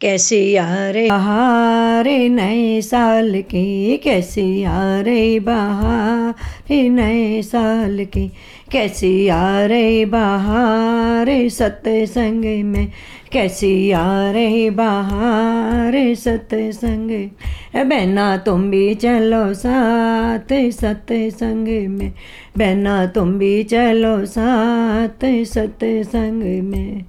कैसी आ रे बहारे नए साल की, कैसी आ रे बहारे नए साल की, कैसी आ रे बहारे सत्संग में, कैसी आ रही बहार सत्संग बहना तुम भी चलो साथ सत्संग में, बहना तुम भी चलो साथ सत्संग में।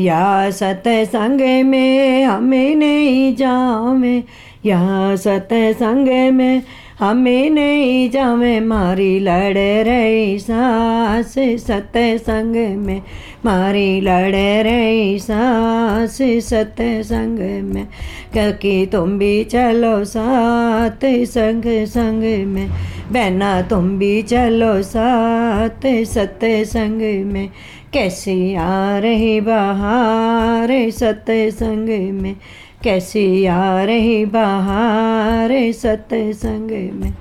या सत्संग में हमें नहीं जावे, या सत्संग में हमें नहीं जावे। मारी लड़ रही सास सत्संग में, मारी लड़ रही सास सत्संग में। क्योंकि तुम भी चलो साथ संग संग में, बहना तुम भी चलो साथ सत्संग में। कैसी आ रही बहार सत्संग में? कैसी आ रही बहार सत्संग में?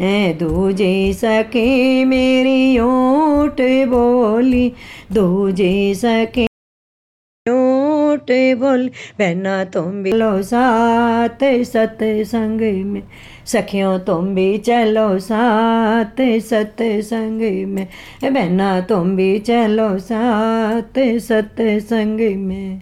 है दूजे सके मेरी ओट बोली, दूजे सके ओट बोल, बहना तुम बिलो साथ सत्संग में। सखियों, तुम भी चलो साथ सत्संग में। बहना, तुम भी चलो साथ सत्संग में।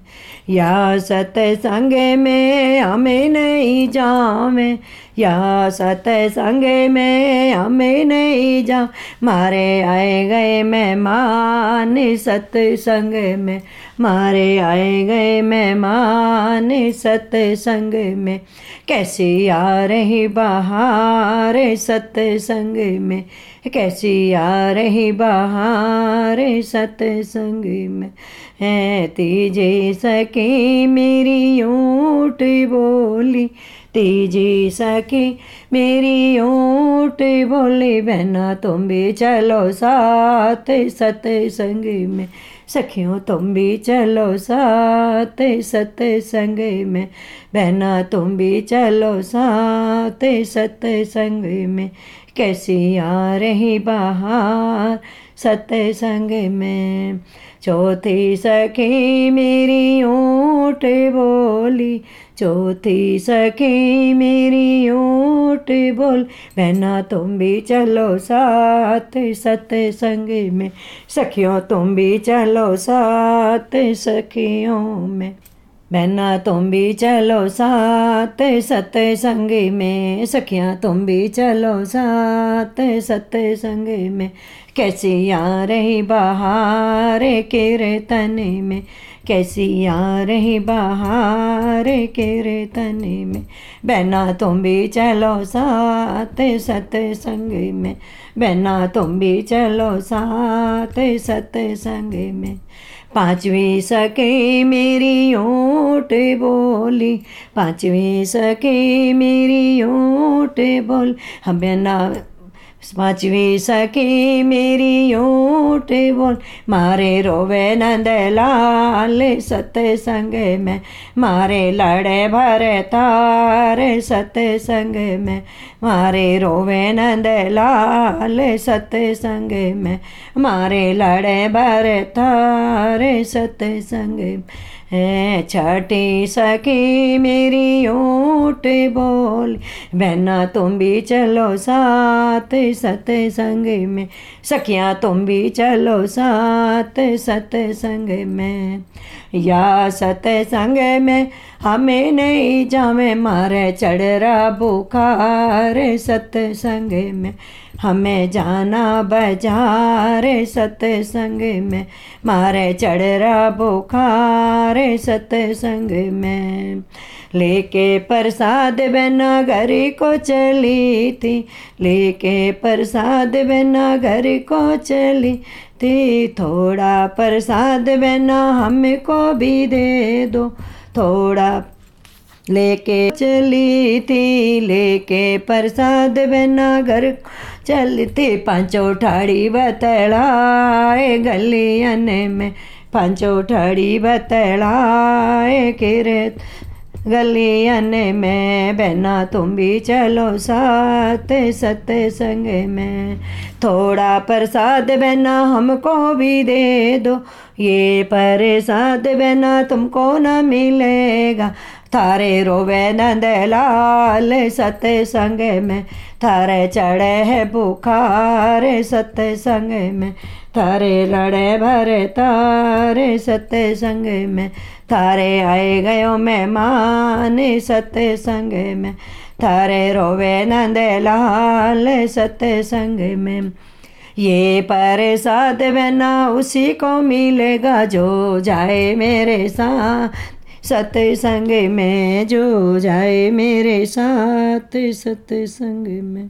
या सत्संग में हमें नहीं जावे, या सत्संग में हमें नहीं जा। मारे आए गए मेहमान सत्संग में। मारे आए गए मेहमान सत्संग में। कैसी आ रही बहार सत्संग में, कैसी आ रही बहार सत्संग में है? तीजे सके मेरी ऊँट बोली तीजी सकी मेरी ऊँट बोली, बहना, तुम भी चलो साथ सत्संग में। सखियों, तुम भी चलो साथ सत्संग में। बहना, तुम भी चलो साथ सत्संग में। कैसी आ रही बहार सत्संग में। चौथी सखी मेरी ऊँट बोली, चौथी सखी मेरी ऊँट बोल, बहना तुम भी चलो साथ सत्संग में। सखियों तुम भी चलो साथ सखियों में। बहना तुम भी चलो साथ, सत्संग में सखियाँ तुम भी चलो साथ, सत्संग में। कैसी आ रही बहार के तने में, कैसी आ रही बहार के तने में। बहना तुम भी चलो साथ, सत्संग में बहना तुम भी चलो साथ, सत्संग में। पांचवी सके मेरी ओट बोली। पांचवी सके मेरी ओट बोल। हम ना पांचवी सखी मेरी ऊँट बोल मारे रोवे नंद लाल सत्संग में मारे लड़े भरे तारे सत्संग में मारे रोवे नंद लाल सत्संग में मारे लड़े भरे तारे सत्संग में है छठी सखी मेरी ऊँट बोल। बहना, तुम भी चलो साथ सत्संग में। सखियाँ, तुम भी चलो साथ सत्संग में। या सत्संग में हमें नहीं जावे, मारे चढ़ रहा बुखार सत्संग में। हमें जाना बाज़ार, सत्संग में। मारे चढ़ रहा बुखार, सत्संग में। लेके प्रसाद बिना घर को चली थी, लेके प्रसाद बिना घर को चली थी। थोड़ा प्रसाद बिना हमको भी दे दो, थोड़ा लेके चली थी, लेके प्रसाद बिना घर चलती पाँचों ठाड़ी बतलाए, गलियन में पाँचों ठाड़ी बतलाए किरत गलियन में बहना, तुम भी चलो साथ सत्संग में। थोड़ा प्रसाद बहना हमको भी दे दो ये प्रसाद बिना तुमको न मिलेगा। थारे रोवे नंद लाल सत्य संग में, थारे चढ़े है बुखार सत्संग में, थारे लड़े भरे तारे सत्य संग में, थारे आए गयो मेहमान सत्संग में, थारे रोवे नंद लाल सत्य संग में। ये प्रसाद बना उसी को मिलेगा जो जाए मेरे साथ। सत्संग में जो जाए मेरे साथ, सत्संग में।